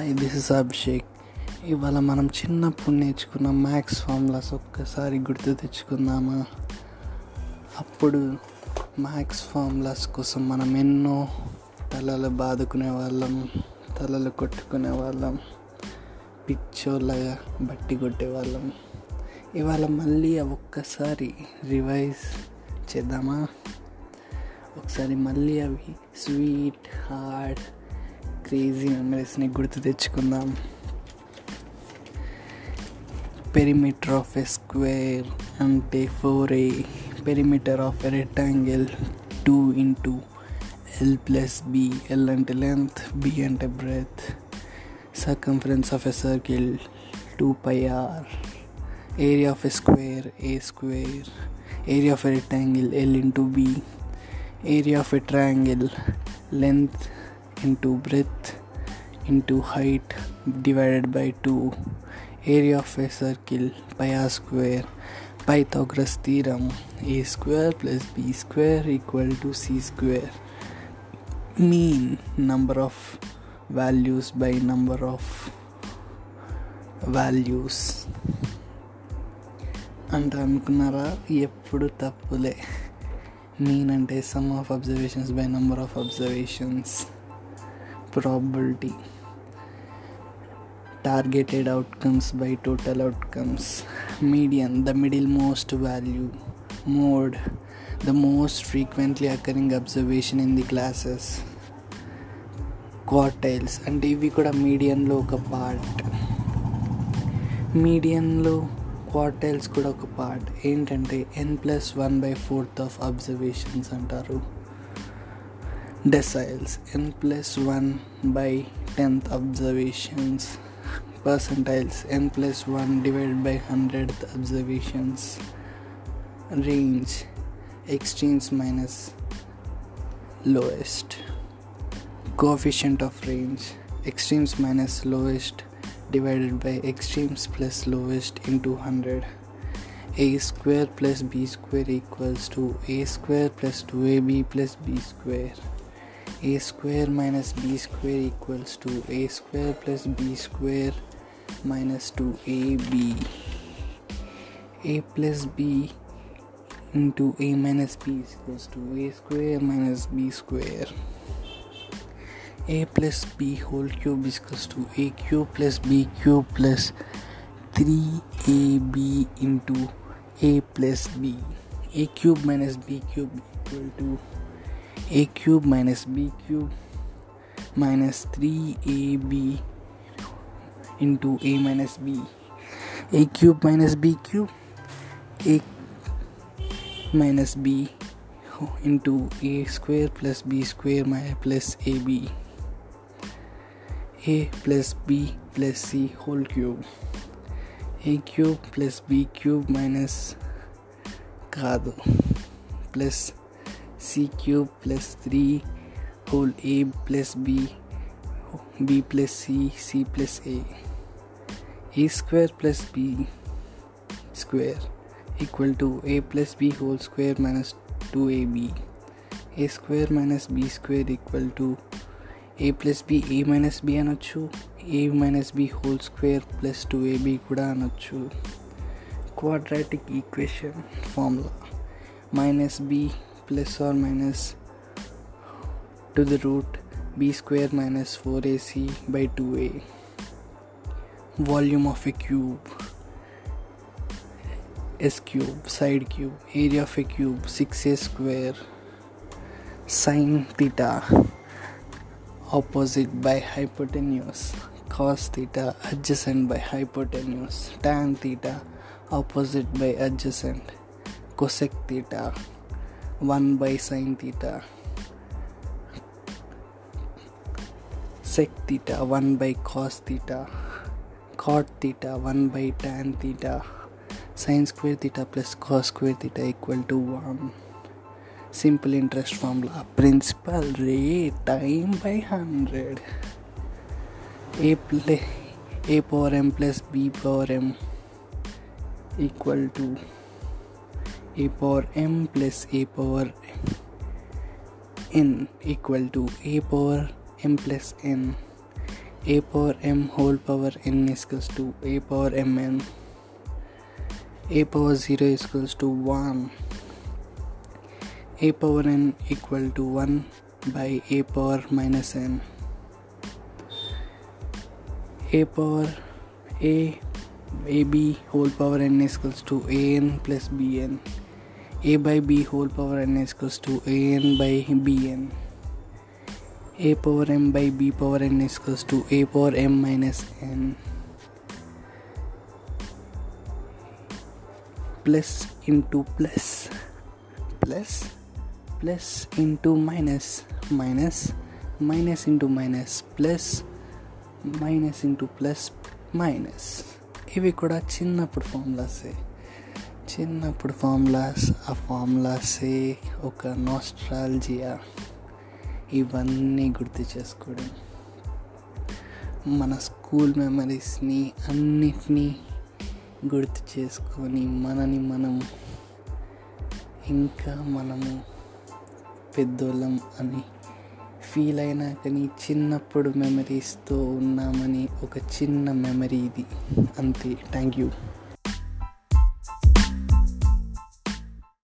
Hi this is Abhishek. ఇవాళ మనం చిన్నప్పుడు నేర్చుకున్న మ్యాథ్స్ ఫార్ములాస్ ఒక్కసారి గుర్తు తెచ్చుకుందామా? అప్పుడు మ్యాథ్స్ ఫార్ములాస్ కోసం మనం ఎన్నో తలలు బాదుకునే వాళ్ళం తలలు కొట్టుకునే వాళ్ళం పిచ్చోళ్ళగా బట్టి కొట్టేవాళ్ళం ఇవాళ మళ్ళీ అవి ఒక్కసారి రివైజ్ చేద్దామా? ఒకసారి మళ్ళీ అవి స్వీట్ హార్డ్ క్రేజీ మెమరీస్ని గుర్తు తెచ్చుకుందాం పెరిమీటర్ ఆఫ్ ఎ స్క్వేర్ అంటే four a perimeter of a rectangle two into l plus b l అంటే లెంత్ బి అంటే breadth circumference of a circle two pi r area of a square a square area of a rectangle l into b area of a triangle length into breadth into height divided by 2 area of a circle pi r square pythagoras theorem a square plus b square equal to c square mean number of values by number of values అంటే అనుకున్నారా ఎప్పుడు తప్పులే mean అంటే sum of observations by number of observations probability targeted outcomes by total outcomes medium the middle most value mode the most frequently occurring observation in the classes quartiles అంటే ఇవి కూడా మీడియంలో ఒక పార్ట్ మీడియంలో క్వార్టైల్స్ కూడా ఒక పార్ట్ ఏంటంటే N plus one by fourth of observations అంటారు. deciles n plus 1 by 10th observations. Percentiles. N plus 1 divided by 100th observations. Range. Extremes minus lowest. Coefficient of range. Extremes minus lowest divided by extremes plus lowest into 100 a square plus b square equals to a square plus 2ab plus b square a square minus b square equals to a square plus b square minus 2ab a plus b into a minus b is equals to a square minus b square. A plus b whole cube is equals to a cube plus b cube plus 3ab into a plus b. A cube minus b cube equal to a cube minus b cube minus 3ab into a minus b. A cube minus b cube a minus b into a square plus b square plus ab a plus b plus c whole cube. A cube plus b cube minus కాదు plus c cube plus three whole a plus b b plus c c plus a a square plus b square equal to a plus b whole square minus two ab a square minus b square equal to a plus b a minus b అనొచ్చు a minus b whole square plus two ab కూడా అనొచ్చు quadratic equation formula minus b plus or minus to the root b square minus 4ac by 2a volume of a cube. S cube side cube area of a cube 6a square. Sine theta opposite by hypotenuse. Cos theta adjacent by hypotenuse. Tan theta opposite by adjacent. Cosec theta. One by sin theta sec one by cos theta cot theta one by tan theta sin square theta plus cos square theta equal to one simple interest formula principal rate time by hundred A play A power M plus B power M equal to a power m plus a power n equal to a power m plus n. A power m whole power n is equals to a power mn a power 0 is equals to 1 a power n equal to 1 by a power minus n. A power a ab whole power n is equals to an plus bn a by b whole power n is equals to an by bn a power m by b power n is equals to a power m minus n plus into plus plus plus into minus minus minus into minus plus minus into plus minus ఇవి కూడా చిన్నప్పుడు ఫార్ములాసే చిన్నప్పుడు formulas ఆ ఫార్ములాసే ఒక నాస్ట్రాలజియా. ఇవన్నీ గుర్తు చేసుకోవడం. మన స్కూల్ మెమరీస్ని అన్నిటినీ గుర్తు చేసుకొని మనని మనం ఇంకా మనము పెద్దోళ్ళం అని ఫీల్ అయినా కానీ చిన్నప్పుడు మెమరీస్తో ఉన్నామని ఒక చిన్న మెమరీ ఇది. అంతే. Thank you.